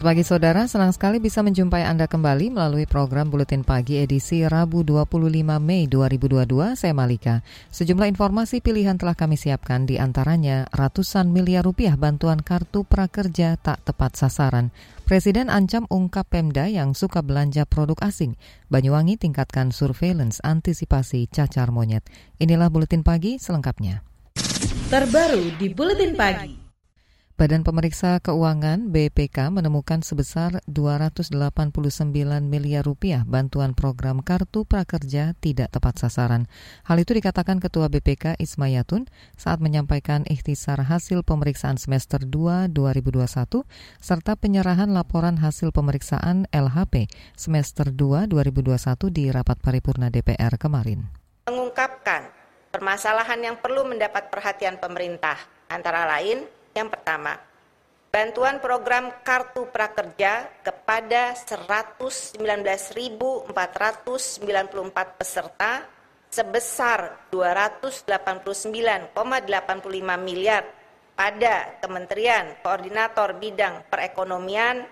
Selamat pagi saudara, senang sekali bisa menjumpai Anda kembali melalui program Buletin Pagi edisi Rabu 25 Mei 2022. Saya Malika. Sejumlah informasi pilihan telah kami siapkan di antaranya ratusan miliar rupiah bantuan kartu prakerja tak tepat sasaran. Presiden ancam ungkap Pemda yang suka belanja produk asing. Banyuwangi tingkatkan surveillance antisipasi cacar monyet. Inilah Buletin Pagi selengkapnya. Terbaru di Buletin Pagi. Badan Pemeriksa Keuangan BPK menemukan sebesar 289 miliar rupiah bantuan program Kartu Prakerja tidak tepat sasaran. Hal itu dikatakan Ketua BPK Ismayatun saat menyampaikan ikhtisar hasil pemeriksaan semester 2 2021 serta penyerahan laporan hasil pemeriksaan LHP semester 2 2021 di rapat paripurna DPR kemarin. Mengungkapkan permasalahan yang perlu mendapat perhatian pemerintah antara lain yang pertama, bantuan program Kartu Prakerja kepada 119.494 peserta sebesar 289,85 miliar pada Kementerian Koordinator Bidang Perekonomian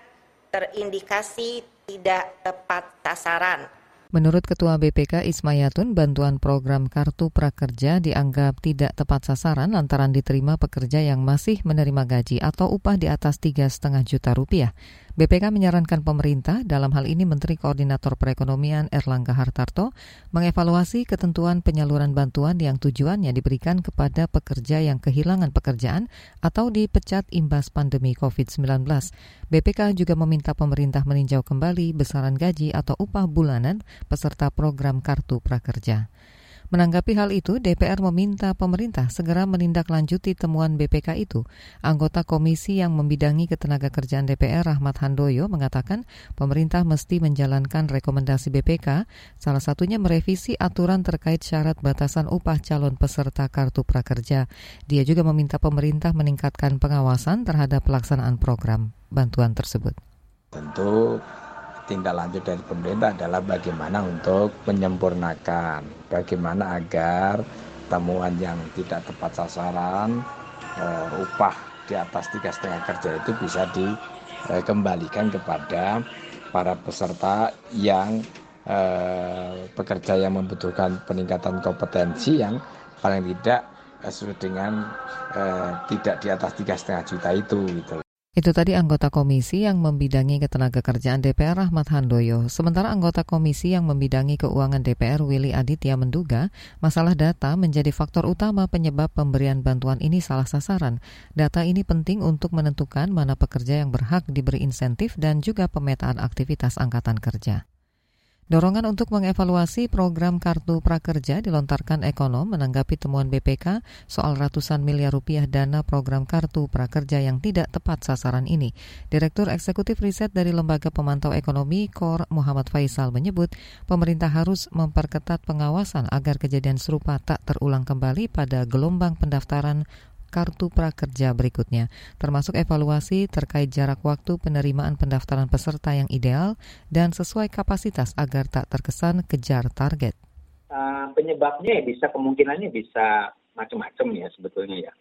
terindikasi tidak tepat sasaran Menurut Ketua BPK Ismayatun, bantuan program Kartu Prakerja dianggap tidak tepat sasaran lantaran diterima pekerja yang masih menerima gaji atau upah di atas tiga setengah juta rupiah. BPK menyarankan pemerintah, dalam hal ini Menteri Koordinator Perekonomian Erlangga Hartarto, mengevaluasi ketentuan penyaluran bantuan yang tujuannya diberikan kepada pekerja yang kehilangan pekerjaan atau dipecat imbas pandemi COVID-19. BPK juga meminta pemerintah meninjau kembali besaran gaji atau upah bulanan peserta program Kartu Prakerja. Menanggapi hal itu, DPR meminta pemerintah segera menindaklanjuti temuan BPK itu. Anggota komisi yang membidangi ketenaga kerjaan DPR Rahmat Handoyo mengatakan pemerintah mesti menjalankan rekomendasi BPK, salah satunya merevisi aturan terkait syarat batasan upah calon peserta kartu prakerja. Dia juga meminta pemerintah meningkatkan pengawasan terhadap pelaksanaan program bantuan tersebut. Tentu tindak lanjut dari pemerintah adalah bagaimana untuk menyempurnakan, bagaimana agar temuan yang tidak tepat sasaran, uh, upah di atas tiga setengah kerja itu bisa dikembalikan kepada para peserta yang uh, pekerja yang membutuhkan peningkatan kompetensi yang paling tidak sesuai dengan uh, tidak di atas tiga setengah juta itu gitu. Itu tadi anggota komisi yang membidangi ketenaga kerjaan DPR Rahmat Handoyo. Sementara anggota komisi yang membidangi keuangan DPR Willy Aditya menduga masalah data menjadi faktor utama penyebab pemberian bantuan ini salah sasaran. Data ini penting untuk menentukan mana pekerja yang berhak diberi insentif dan juga pemetaan aktivitas angkatan kerja. Dorongan untuk mengevaluasi program Kartu Prakerja dilontarkan ekonom menanggapi temuan BPK soal ratusan miliar rupiah dana program Kartu Prakerja yang tidak tepat sasaran ini. Direktur Eksekutif Riset dari Lembaga Pemantau Ekonomi KOR Muhammad Faisal menyebut pemerintah harus memperketat pengawasan agar kejadian serupa tak terulang kembali pada gelombang pendaftaran kartu prakerja berikutnya, termasuk evaluasi terkait jarak waktu penerimaan pendaftaran peserta yang ideal dan sesuai kapasitas agar tak terkesan kejar target. Uh, penyebabnya bisa kemungkinannya bisa macam-macam ya sebetulnya ya.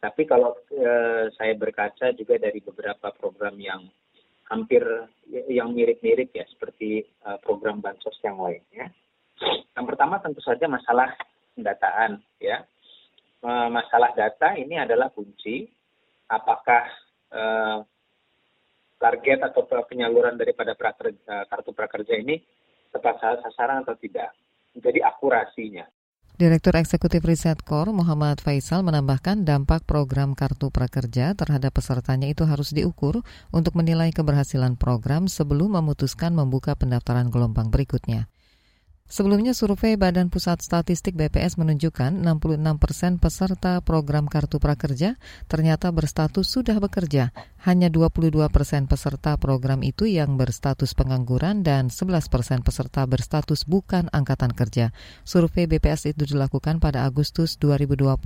Tapi kalau uh, saya berkaca juga dari beberapa program yang hampir yang mirip-mirip ya seperti uh, program bansos yang lain ya. Yang pertama tentu saja masalah pendataan ya Eh, masalah data ini adalah kunci apakah uh, target atau penyaluran daripada prakerja, kartu prakerja ini tepat sasaran atau tidak. Jadi akurasinya. Direktur Eksekutif Riset Kor Muhammad Faisal menambahkan dampak program Kartu Prakerja terhadap pesertanya itu harus diukur untuk menilai keberhasilan program sebelum memutuskan membuka pendaftaran gelombang berikutnya. Sebelumnya survei Badan Pusat Statistik BPS menunjukkan 66 persen peserta program Kartu Prakerja ternyata berstatus sudah bekerja. hanya 22 persen peserta program itu yang berstatus pengangguran dan 11 persen peserta berstatus bukan angkatan kerja. Survei BPS itu dilakukan pada Agustus 2020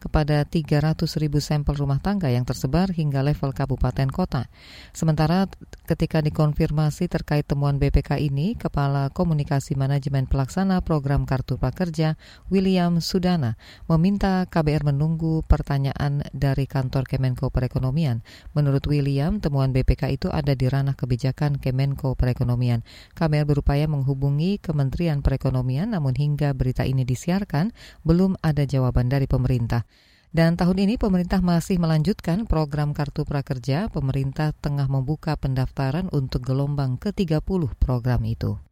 kepada 300 ribu sampel rumah tangga yang tersebar hingga level kabupaten kota. Sementara ketika dikonfirmasi terkait temuan BPK ini, Kepala Komunikasi Manajemen Pelaksana Program Kartu Prakerja, William Sudana, meminta KBR menunggu pertanyaan dari kantor Kemenko Perekonomian. Menurut William, temuan BPK itu ada di ranah kebijakan Kemenko Perekonomian. KBR berupaya menghubungi Kementerian Perekonomian, namun hingga berita ini disiarkan, belum ada jawaban dari pemerintah. Dan tahun ini pemerintah masih melanjutkan program Kartu Prakerja. Pemerintah tengah membuka pendaftaran untuk gelombang ke-30 program itu.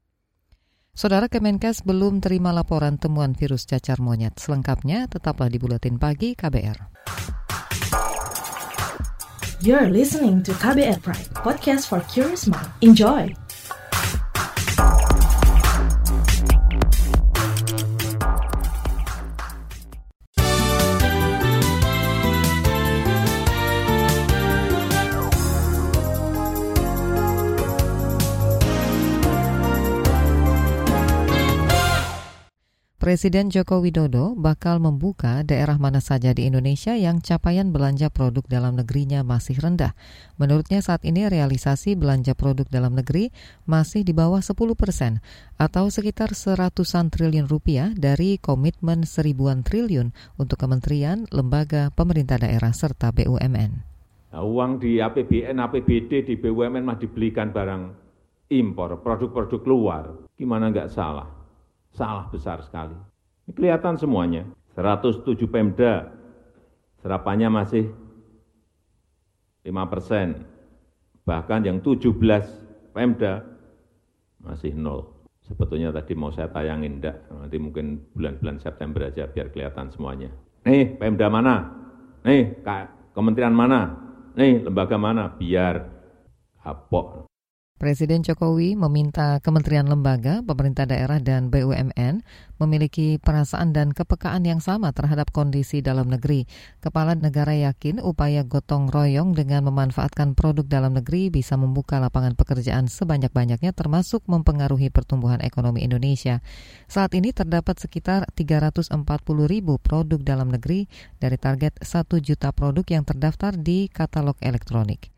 Saudara Kemenkes belum terima laporan temuan virus cacar monyet. Selengkapnya tetaplah di Buletin Pagi KBR. You're listening to KBR Pride, podcast for curious mind. Enjoy! Presiden Joko Widodo bakal membuka daerah mana saja di Indonesia yang capaian belanja produk dalam negerinya masih rendah. Menurutnya saat ini realisasi belanja produk dalam negeri masih di bawah 10 persen atau sekitar seratusan triliun rupiah dari komitmen seribuan triliun untuk kementerian, lembaga, pemerintah daerah, serta BUMN. Nah, uang di APBN, APBD, di BUMN mah dibelikan barang impor, produk-produk luar. Gimana nggak salah? Salah besar sekali. Ini kelihatan semuanya. 107 Pemda, serapannya masih 5 persen. Bahkan yang 17 Pemda masih nol. Sebetulnya tadi mau saya tayangin, enggak. Nanti mungkin bulan-bulan September aja biar kelihatan semuanya. Nih, Pemda mana? Nih, kementerian mana? Nih, lembaga mana? Biar kapok. Presiden Jokowi meminta kementerian lembaga, pemerintah daerah, dan BUMN memiliki perasaan dan kepekaan yang sama terhadap kondisi dalam negeri. Kepala negara yakin upaya gotong royong dengan memanfaatkan produk dalam negeri bisa membuka lapangan pekerjaan sebanyak-banyaknya termasuk mempengaruhi pertumbuhan ekonomi Indonesia. Saat ini terdapat sekitar 340 ribu produk dalam negeri dari target 1 juta produk yang terdaftar di katalog elektronik.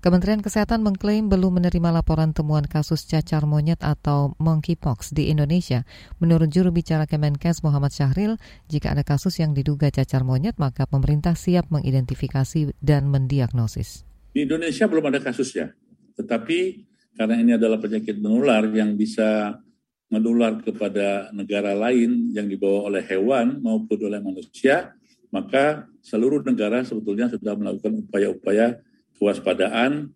Kementerian Kesehatan mengklaim belum menerima laporan temuan kasus cacar monyet atau monkeypox di Indonesia. Menurut juru bicara Kemenkes Muhammad Syahril, jika ada kasus yang diduga cacar monyet, maka pemerintah siap mengidentifikasi dan mendiagnosis. Di Indonesia belum ada kasusnya, tetapi karena ini adalah penyakit menular yang bisa menular kepada negara lain yang dibawa oleh hewan maupun oleh manusia, maka seluruh negara sebetulnya sudah melakukan upaya-upaya kewaspadaan.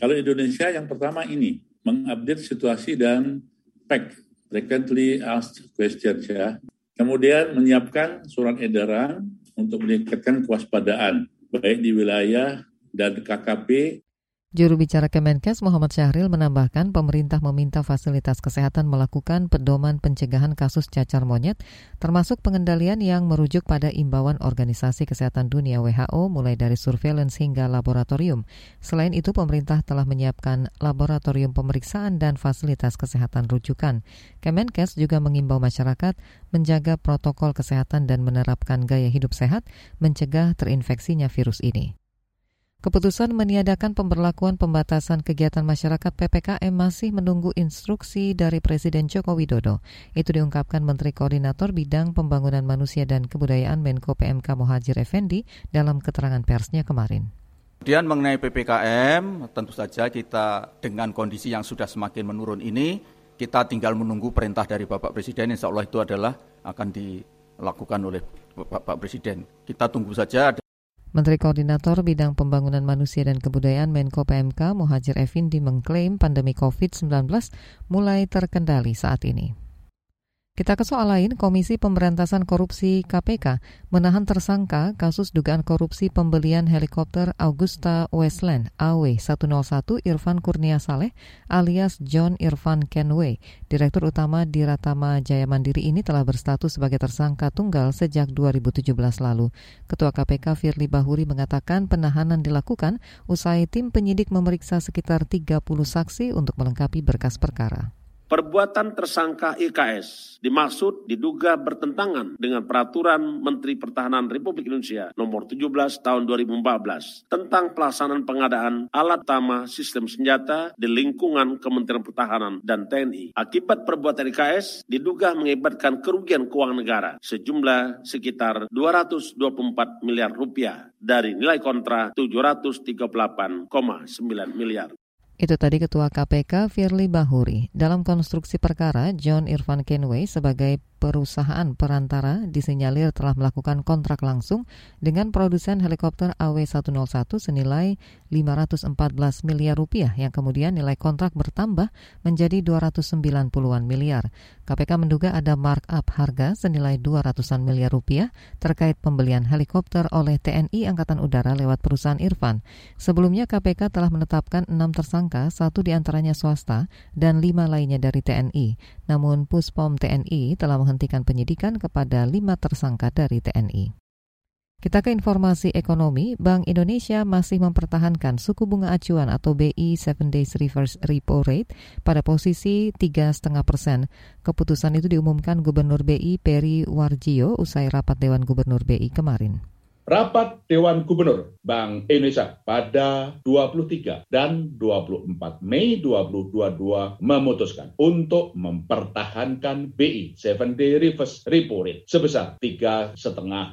Kalau Indonesia yang pertama ini mengupdate situasi dan PAC, frequently asked questions ya. Kemudian menyiapkan surat edaran untuk meningkatkan kewaspadaan baik di wilayah dan KKP Juru bicara Kemenkes Muhammad Syahril menambahkan pemerintah meminta fasilitas kesehatan melakukan pedoman pencegahan kasus cacar monyet, termasuk pengendalian yang merujuk pada imbauan Organisasi Kesehatan Dunia WHO mulai dari surveillance hingga laboratorium. Selain itu, pemerintah telah menyiapkan laboratorium pemeriksaan dan fasilitas kesehatan rujukan. Kemenkes juga mengimbau masyarakat menjaga protokol kesehatan dan menerapkan gaya hidup sehat, mencegah terinfeksinya virus ini. Keputusan meniadakan pemberlakuan pembatasan kegiatan masyarakat PPKM masih menunggu instruksi dari Presiden Joko Widodo. Itu diungkapkan Menteri Koordinator Bidang Pembangunan Manusia dan Kebudayaan Menko PMK Mohajir Effendi dalam keterangan persnya kemarin. Kemudian mengenai PPKM, tentu saja kita dengan kondisi yang sudah semakin menurun ini, kita tinggal menunggu perintah dari Bapak Presiden, insya Allah itu adalah akan dilakukan oleh Bapak Presiden. Kita tunggu saja. Menteri Koordinator Bidang Pembangunan Manusia dan Kebudayaan Menko PMK Muhajir Effendi mengklaim pandemi COVID-19 mulai terkendali saat ini. Kita ke soal lain, Komisi Pemberantasan Korupsi KPK menahan tersangka kasus dugaan korupsi pembelian helikopter Augusta Westland AW101 Irfan Kurnia Saleh alias John Irfan Kenway. Direktur Utama di Ratama Jaya Mandiri ini telah berstatus sebagai tersangka tunggal sejak 2017 lalu. Ketua KPK Firly Bahuri mengatakan penahanan dilakukan usai tim penyidik memeriksa sekitar 30 saksi untuk melengkapi berkas perkara. Perbuatan tersangka IKS dimaksud diduga bertentangan dengan peraturan Menteri Pertahanan Republik Indonesia nomor 17 tahun 2014 tentang pelaksanaan pengadaan alat utama sistem senjata di lingkungan Kementerian Pertahanan dan TNI. Akibat perbuatan IKS diduga mengakibatkan kerugian keuangan negara sejumlah sekitar 224 miliar rupiah dari nilai kontra 738,9 miliar. Itu tadi Ketua KPK Firly Bahuri. Dalam konstruksi perkara, John Irfan Kenway sebagai perusahaan perantara disinyalir telah melakukan kontrak langsung dengan produsen helikopter AW101 senilai 514 miliar rupiah yang kemudian nilai kontrak bertambah menjadi 290-an miliar. KPK menduga ada markup harga senilai 200-an miliar rupiah terkait pembelian helikopter oleh TNI Angkatan Udara lewat perusahaan Irfan. Sebelumnya KPK telah menetapkan enam tersangka, satu di antaranya swasta dan lima lainnya dari TNI. Namun Puspom TNI telah menghentikan penyidikan kepada lima tersangka dari TNI. Kita ke informasi ekonomi, Bank Indonesia masih mempertahankan suku bunga acuan atau BI 7 Days Reverse Repo Rate pada posisi 3,5 persen. Keputusan itu diumumkan Gubernur BI Peri Warjio usai rapat Dewan Gubernur BI kemarin. Rapat Dewan Gubernur Bank Indonesia pada 23 dan 24 Mei 2022 memutuskan untuk mempertahankan BI 7 Day Reverse Repo Rate sebesar 3,5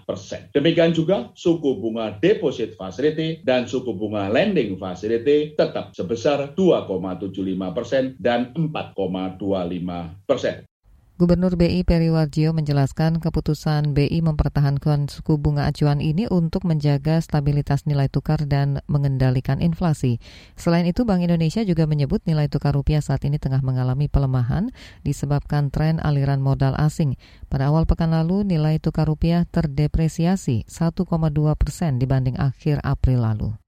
persen. Demikian juga suku bunga Deposit Facility dan suku bunga Lending Facility tetap sebesar 2,75 persen dan 4,25 persen. Gubernur BI Periwarjio menjelaskan keputusan BI mempertahankan suku bunga acuan ini untuk menjaga stabilitas nilai tukar dan mengendalikan inflasi. Selain itu, Bank Indonesia juga menyebut nilai tukar rupiah saat ini tengah mengalami pelemahan disebabkan tren aliran modal asing. Pada awal pekan lalu, nilai tukar rupiah terdepresiasi 1,2 persen dibanding akhir April lalu.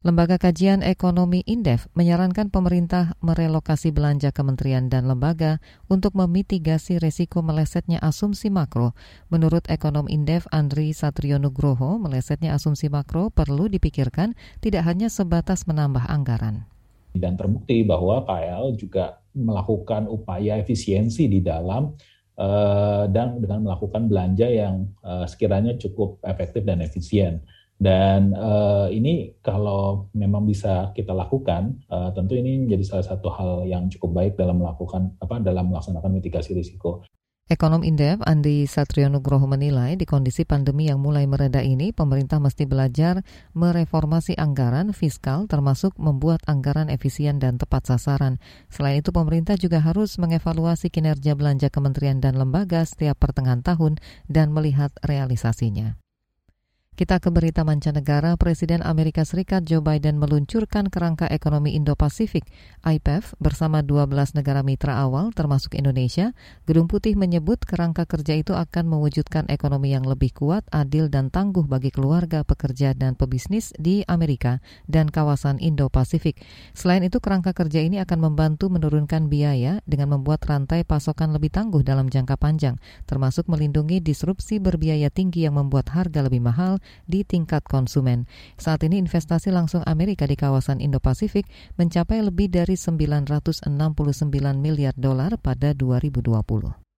Lembaga Kajian Ekonomi Indef menyarankan pemerintah merelokasi belanja kementerian dan lembaga untuk memitigasi resiko melesetnya asumsi makro. Menurut ekonom Indef Andri Satrionugroho, melesetnya asumsi makro perlu dipikirkan tidak hanya sebatas menambah anggaran. Dan terbukti bahwa KL juga melakukan upaya efisiensi di dalam uh, dan dengan melakukan belanja yang uh, sekiranya cukup efektif dan efisien. Dan uh, ini kalau memang bisa kita lakukan, uh, tentu ini menjadi salah satu hal yang cukup baik dalam melakukan apa dalam melaksanakan mitigasi risiko. Ekonom Indef Andi Satrionugroho menilai di kondisi pandemi yang mulai mereda ini, pemerintah mesti belajar mereformasi anggaran fiskal termasuk membuat anggaran efisien dan tepat sasaran. Selain itu, pemerintah juga harus mengevaluasi kinerja belanja kementerian dan lembaga setiap pertengahan tahun dan melihat realisasinya. Kita ke berita mancanegara, Presiden Amerika Serikat Joe Biden meluncurkan kerangka ekonomi Indo-Pasifik IPEF bersama 12 negara mitra awal termasuk Indonesia. Gedung Putih menyebut kerangka kerja itu akan mewujudkan ekonomi yang lebih kuat, adil dan tangguh bagi keluarga, pekerja dan pebisnis di Amerika dan kawasan Indo-Pasifik. Selain itu, kerangka kerja ini akan membantu menurunkan biaya dengan membuat rantai pasokan lebih tangguh dalam jangka panjang, termasuk melindungi disrupsi berbiaya tinggi yang membuat harga lebih mahal di tingkat konsumen. Saat ini investasi langsung Amerika di kawasan Indo-Pasifik mencapai lebih dari 969 miliar dolar pada 2020.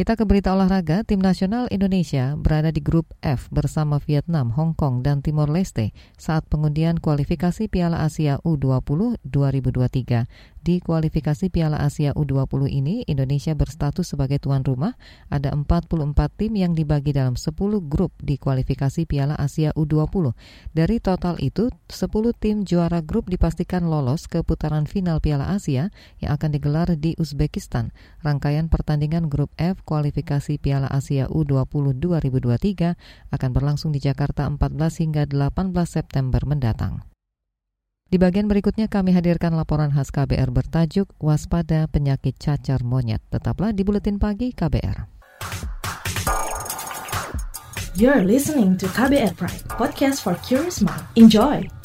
Kita ke berita olahraga, tim nasional Indonesia berada di grup F bersama Vietnam, Hong Kong, dan Timor Leste saat pengundian kualifikasi Piala Asia U20 2023. Di kualifikasi Piala Asia U20 ini, Indonesia berstatus sebagai tuan rumah. Ada 44 tim yang dibagi dalam 10 grup di kualifikasi Piala Asia U20. Dari total itu, 10 tim juara grup dipastikan lolos ke putaran final Piala Asia yang akan digelar di Uzbekistan. Rangkaian pertandingan grup F kualifikasi Piala Asia U20 2023 akan berlangsung di Jakarta 14 hingga 18 September mendatang. Di bagian berikutnya kami hadirkan laporan khas KBR bertajuk Waspada Penyakit Cacar Monyet. Tetaplah di Buletin Pagi KBR. You're listening to KBR Pride, podcast for curious mind. Enjoy!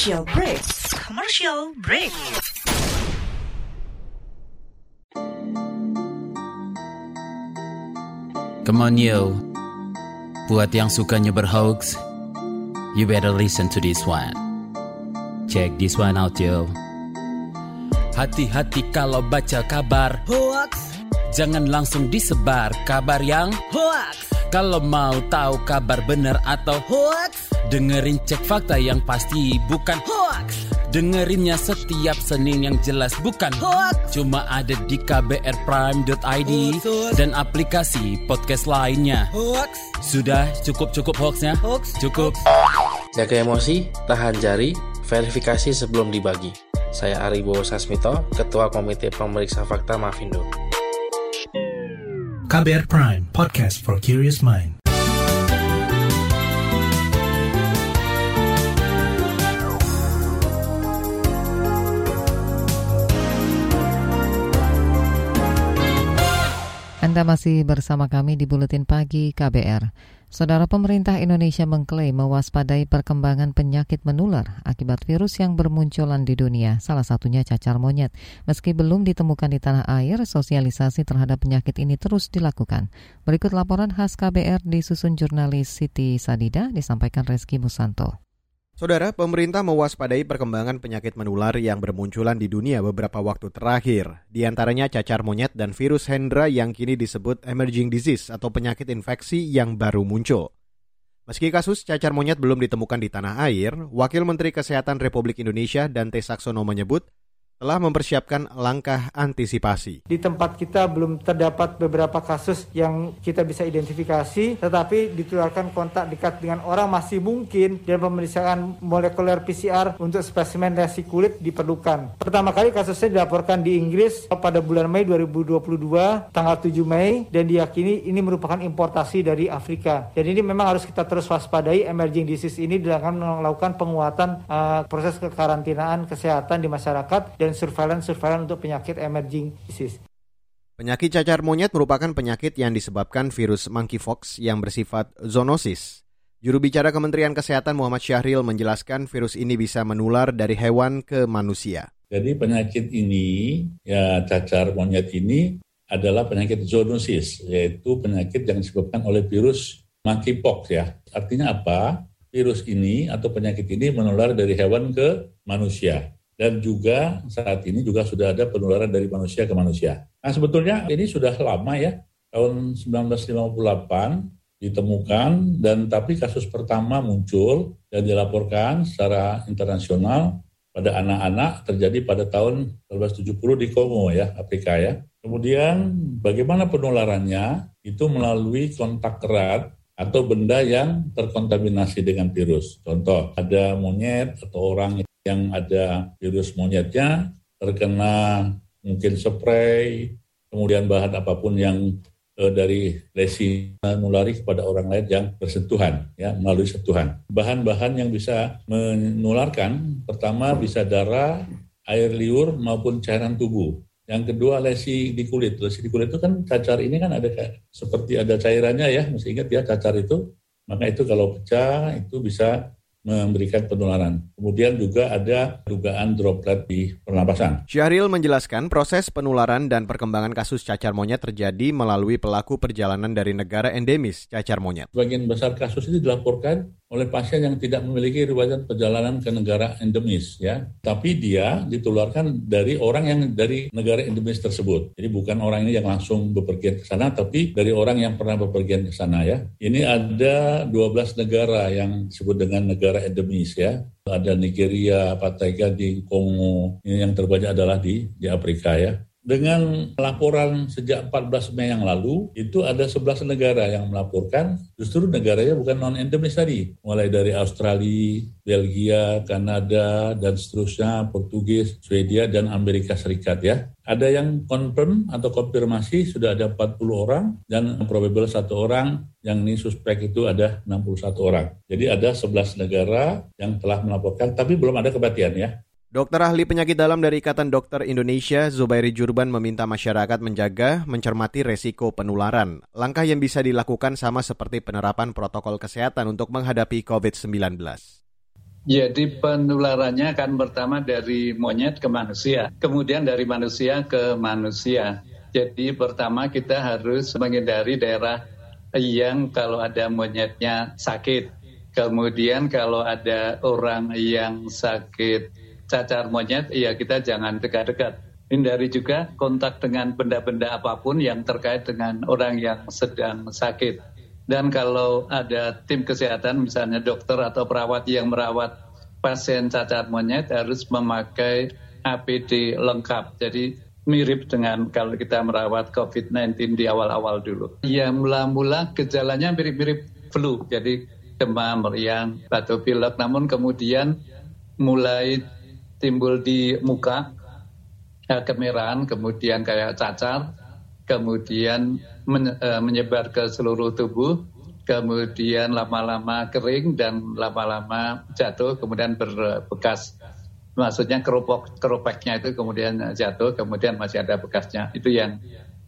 Commercial break. Commercial break. Come on yo, buat yang sukanya berhoax, you better listen to this one. Check this one out yo. Hati-hati kalau baca kabar hoax, jangan langsung disebar kabar yang hoax. Kalau mau tahu kabar benar atau hoax, dengerin cek fakta yang pasti bukan hoax. Dengerinnya setiap Senin yang jelas bukan hoax. Cuma ada di kbrprime.id dan aplikasi podcast lainnya. Hoax. Sudah cukup-cukup hoaxnya? Hoax. Cukup. Jaga emosi, tahan jari, verifikasi sebelum dibagi. Saya Ari Bowo Sasmito, Ketua Komite Pemeriksa Fakta Mafindo. KBR Prime, podcast for curious mind. Anda masih bersama kami di Buletin Pagi KBR. Saudara pemerintah Indonesia mengklaim mewaspadai perkembangan penyakit menular akibat virus yang bermunculan di dunia, salah satunya cacar monyet. Meski belum ditemukan di tanah air, sosialisasi terhadap penyakit ini terus dilakukan. Berikut laporan khas KBR disusun jurnalis Siti Sadida, disampaikan Reski Musanto. Saudara, pemerintah mewaspadai perkembangan penyakit menular yang bermunculan di dunia beberapa waktu terakhir, di antaranya cacar monyet dan virus Hendra yang kini disebut emerging disease atau penyakit infeksi yang baru muncul. Meski kasus cacar monyet belum ditemukan di tanah air, Wakil Menteri Kesehatan Republik Indonesia Dante Saksono menyebut telah mempersiapkan langkah antisipasi. Di tempat kita belum terdapat beberapa kasus yang kita bisa identifikasi, tetapi ditularkan kontak dekat dengan orang masih mungkin dan pemeriksaan molekuler PCR untuk spesimen resi kulit diperlukan. Pertama kali kasusnya dilaporkan di Inggris pada bulan Mei 2022, tanggal 7 Mei, dan diyakini ini merupakan importasi dari Afrika. Dan ini memang harus kita terus waspadai emerging disease ini dalam melakukan penguatan uh, proses kekarantinaan kesehatan di masyarakat dan dan surveillance-surveillance untuk penyakit emerging disease. Penyakit cacar monyet merupakan penyakit yang disebabkan virus monkeypox yang bersifat zoonosis. Juru bicara Kementerian Kesehatan Muhammad Syahril menjelaskan virus ini bisa menular dari hewan ke manusia. Jadi penyakit ini, ya cacar monyet ini adalah penyakit zoonosis, yaitu penyakit yang disebabkan oleh virus monkeypox ya. Artinya apa? Virus ini atau penyakit ini menular dari hewan ke manusia dan juga saat ini juga sudah ada penularan dari manusia ke manusia. Nah sebetulnya ini sudah lama ya, tahun 1958 ditemukan dan tapi kasus pertama muncul dan dilaporkan secara internasional pada anak-anak terjadi pada tahun 1970 di Kongo ya, Afrika ya. Kemudian bagaimana penularannya? Itu melalui kontak erat atau benda yang terkontaminasi dengan virus. Contoh, ada monyet atau orang yang ada virus monyetnya terkena mungkin spray, kemudian bahan apa pun yang e, dari lesi menulari kepada orang lain yang bersentuhan, ya melalui sentuhan. Bahan-bahan yang bisa menularkan, pertama bisa darah, air liur maupun cairan tubuh. Yang kedua lesi di kulit. Lesi di kulit itu kan cacar ini kan ada seperti ada cairannya ya, mesti ingat ya cacar itu. Maka itu kalau pecah itu bisa memberikan penularan. Kemudian juga ada dugaan droplet di pernapasan. Syahril menjelaskan proses penularan dan perkembangan kasus cacar monyet terjadi melalui pelaku perjalanan dari negara endemis cacar monyet. Sebagian besar kasus ini dilaporkan oleh pasien yang tidak memiliki riwayat perjalanan ke negara endemis ya. Tapi dia ditularkan dari orang yang dari negara endemis tersebut. Jadi bukan orang ini yang langsung bepergian ke sana tapi dari orang yang pernah bepergian ke sana ya. Ini ada 12 negara yang disebut dengan negara endemis ya. Ada Nigeria, Pataiga di Kongo, ini yang terbanyak adalah di di Afrika ya. Dengan laporan sejak 14 Mei yang lalu, itu ada 11 negara yang melaporkan, justru negaranya bukan non-endemis tadi. Mulai dari Australia, Belgia, Kanada, dan seterusnya, Portugis, Swedia, dan Amerika Serikat ya. Ada yang confirm atau konfirmasi sudah ada 40 orang, dan probable satu orang, yang ini suspek itu ada 61 orang. Jadi ada 11 negara yang telah melaporkan, tapi belum ada kematian ya. Dokter ahli penyakit dalam dari Ikatan Dokter Indonesia, Zubairi Jurban meminta masyarakat menjaga, mencermati resiko penularan. Langkah yang bisa dilakukan sama seperti penerapan protokol kesehatan untuk menghadapi COVID-19. Jadi penularannya akan pertama dari monyet ke manusia, kemudian dari manusia ke manusia. Jadi pertama kita harus menghindari daerah yang kalau ada monyetnya sakit. Kemudian kalau ada orang yang sakit cacar monyet, ya kita jangan dekat-dekat. Hindari juga kontak dengan benda-benda apa pun yang terkait dengan orang yang sedang sakit. Dan kalau ada tim kesehatan, misalnya dokter atau perawat yang merawat pasien cacar monyet harus memakai APD lengkap. Jadi mirip dengan kalau kita merawat COVID-19 di awal-awal dulu. Ya mula-mula gejalanya mirip-mirip flu, jadi demam, meriang, batuk pilek. Namun kemudian mulai timbul di muka ya, kemerahan, kemudian kayak cacar, kemudian uh, menyebar ke seluruh tubuh, kemudian lama-lama kering dan lama-lama jatuh, kemudian berbekas. Maksudnya keropok keropeknya itu kemudian jatuh, kemudian masih ada bekasnya. Itu yang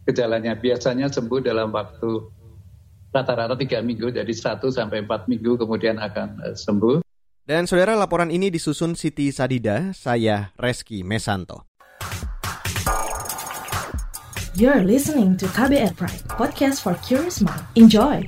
gejalanya biasanya sembuh dalam waktu rata-rata tiga minggu, jadi satu sampai empat minggu kemudian akan sembuh. Dan saudara laporan ini disusun Siti Sadida, saya Reski Mesanto. You're listening to KBR Pride, podcast for curious mind. Enjoy!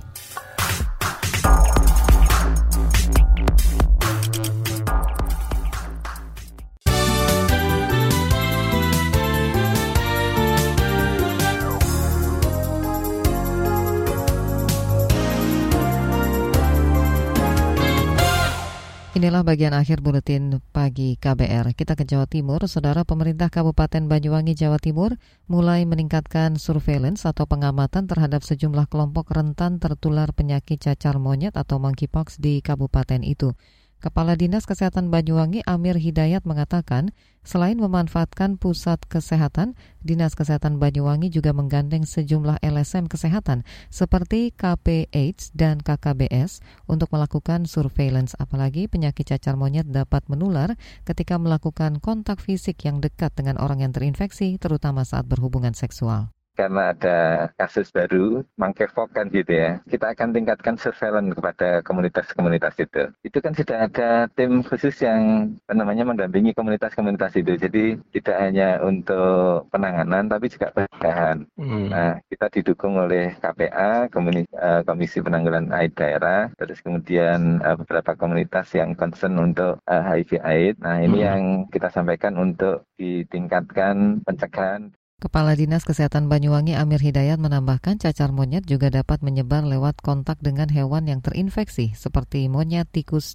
Inilah bagian akhir buletin pagi KBR. Kita ke Jawa Timur. Saudara pemerintah Kabupaten Banyuwangi, Jawa Timur mulai meningkatkan surveillance atau pengamatan terhadap sejumlah kelompok rentan tertular penyakit cacar monyet atau monkeypox di kabupaten itu. Kepala Dinas Kesehatan Banyuwangi Amir Hidayat mengatakan, selain memanfaatkan pusat kesehatan, Dinas Kesehatan Banyuwangi juga menggandeng sejumlah LSM kesehatan seperti KPH dan KKBS untuk melakukan surveillance. Apalagi penyakit cacar monyet dapat menular ketika melakukan kontak fisik yang dekat dengan orang yang terinfeksi terutama saat berhubungan seksual karena ada kasus baru monkeypox kan gitu ya. Kita akan tingkatkan surveillance kepada komunitas-komunitas itu. Itu kan sudah ada tim khusus yang namanya mendampingi komunitas-komunitas itu. Jadi tidak hanya untuk penanganan tapi juga pencegahan. Hmm. nah kita didukung oleh KPA eh, Komisi Penanggulangan AIDS Daerah terus kemudian eh, beberapa komunitas yang concern untuk HIV eh, AIDS nah ini hmm. yang kita sampaikan untuk ditingkatkan pencegahan Kepala Dinas Kesehatan Banyuwangi Amir Hidayat menambahkan cacar monyet juga dapat menyebar lewat kontak dengan hewan yang terinfeksi seperti monyet, tikus,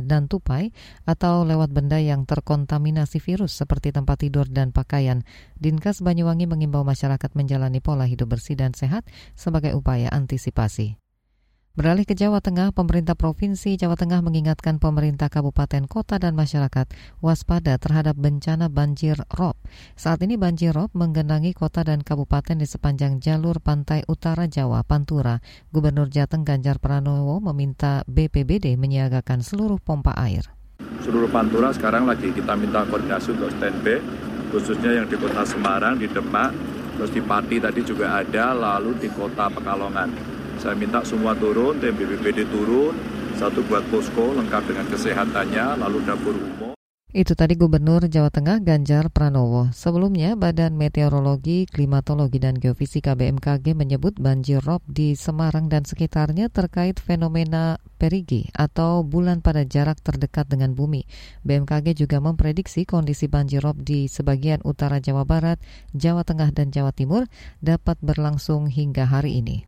dan tupai atau lewat benda yang terkontaminasi virus seperti tempat tidur dan pakaian. Dinkes Banyuwangi mengimbau masyarakat menjalani pola hidup bersih dan sehat sebagai upaya antisipasi. Beralih ke Jawa Tengah, pemerintah Provinsi Jawa Tengah mengingatkan pemerintah kabupaten, kota, dan masyarakat waspada terhadap bencana banjir rob. Saat ini banjir rob menggenangi kota dan kabupaten di sepanjang jalur pantai utara Jawa, Pantura. Gubernur Jateng Ganjar Pranowo meminta BPBD menyiagakan seluruh pompa air. Seluruh Pantura sekarang lagi kita minta koordinasi untuk standby, khususnya yang di kota Semarang, di Demak, terus di Pati tadi juga ada, lalu di kota Pekalongan saya minta semua turun, tim BPBD turun, satu buat posko lengkap dengan kesehatannya, lalu dapur umum. Itu tadi Gubernur Jawa Tengah Ganjar Pranowo. Sebelumnya, Badan Meteorologi, Klimatologi, dan Geofisika BMKG menyebut banjir rob di Semarang dan sekitarnya terkait fenomena perigi atau bulan pada jarak terdekat dengan bumi. BMKG juga memprediksi kondisi banjir rob di sebagian utara Jawa Barat, Jawa Tengah, dan Jawa Timur dapat berlangsung hingga hari ini.